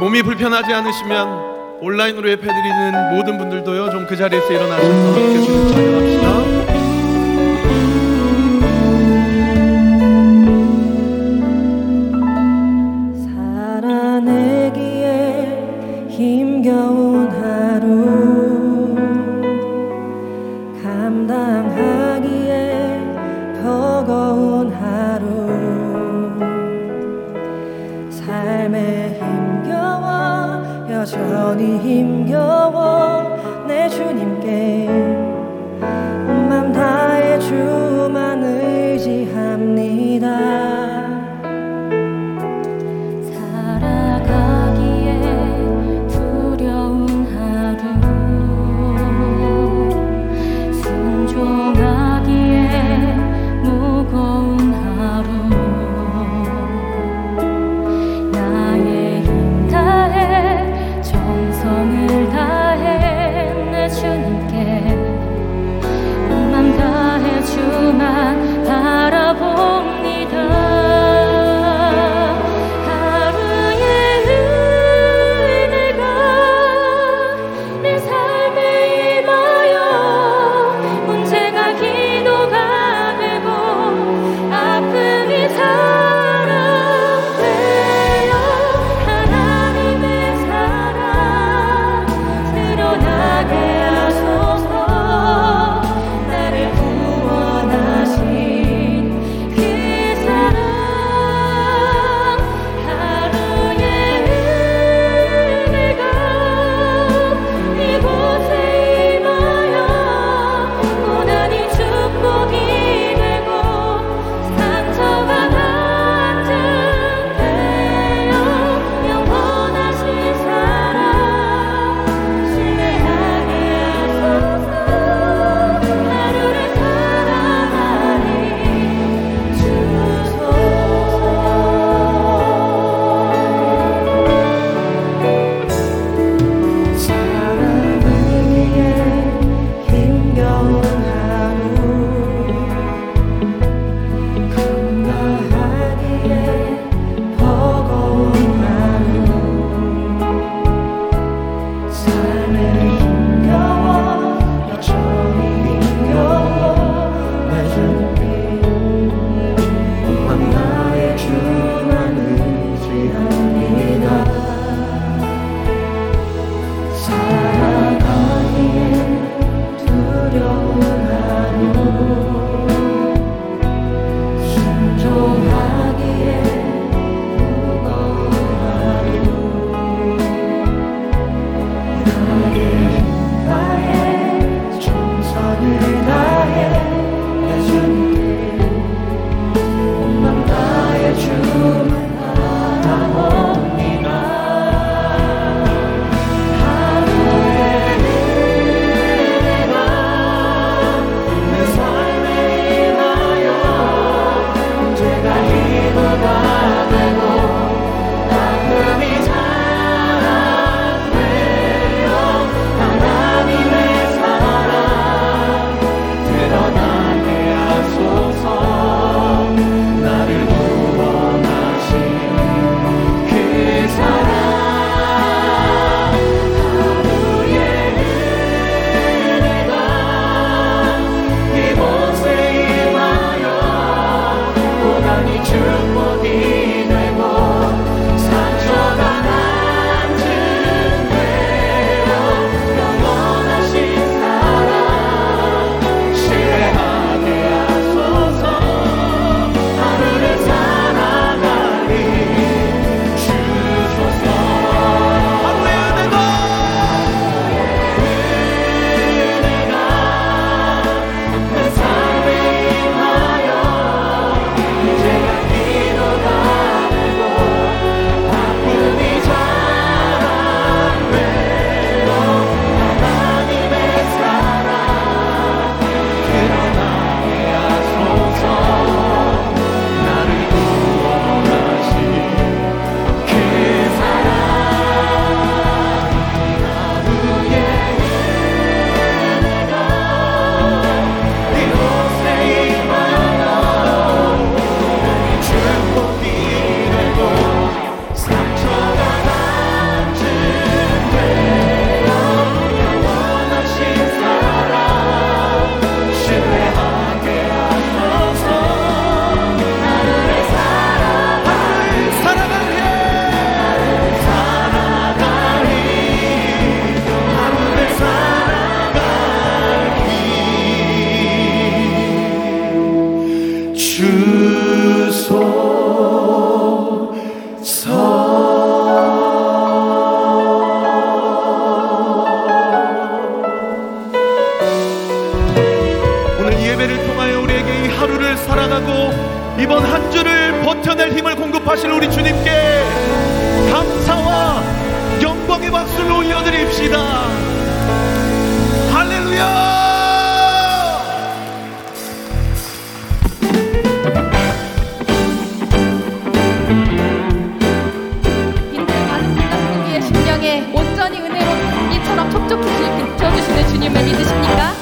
몸이 불편하지 않으시면 온라인으로 예배드리는 모든 분들도요 좀 그 자리에서 일어나셔서 함께 주님 찬양합시다. 삶에 힘겨워 여전히 힘겨워 내 주님께 온 맘 다해 주만 의지합니다 이번 한 주를 버텨낼 힘을 공급하실 우리 주님께 감사와 영광의 박수를 올려드립시다. 할렐루야! 온전히 은혜로 이처럼 촉촉히 지켜주시는 그, 주님을 믿으십니까?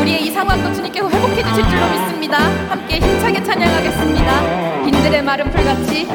우리의 이 상황도 주님께서 회복해 주실 줄로 믿습니다. 함께 힘차게 찬양하겠습니다. 빈들의 마른 풀같이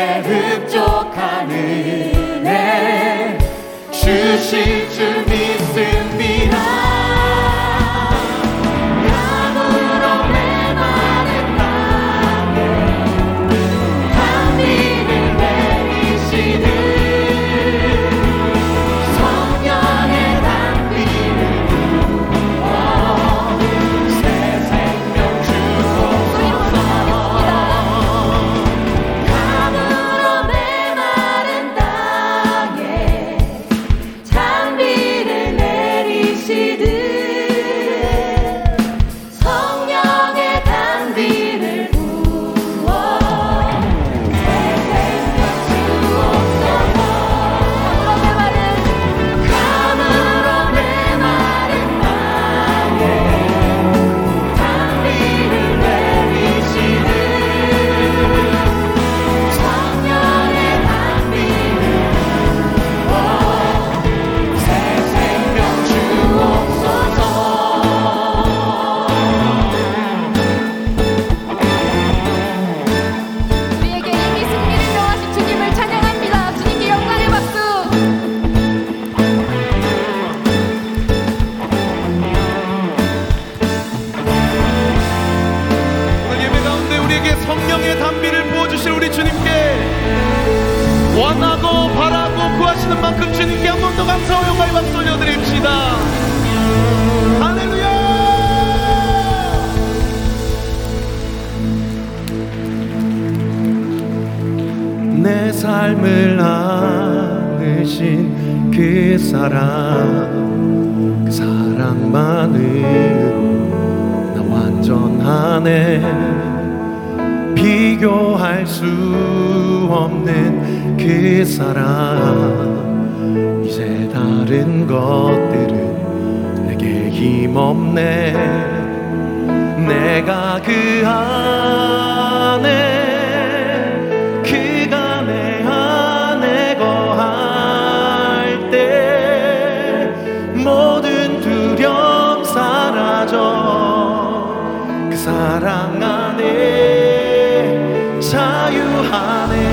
은혜 흡족하는 주님께 원하고 바라고 구하시는 만큼 주님께 한 번 더 감사와 영광의 박수 올려드립시다. 할렐루야! 내 삶을 안으신 그 사랑 그 사랑만으로 나 완전하네. 비 비교할 수 없는 그 사랑. 이제 다른 것들은 내게 힘없네. 내가 그 안에 honey.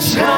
Child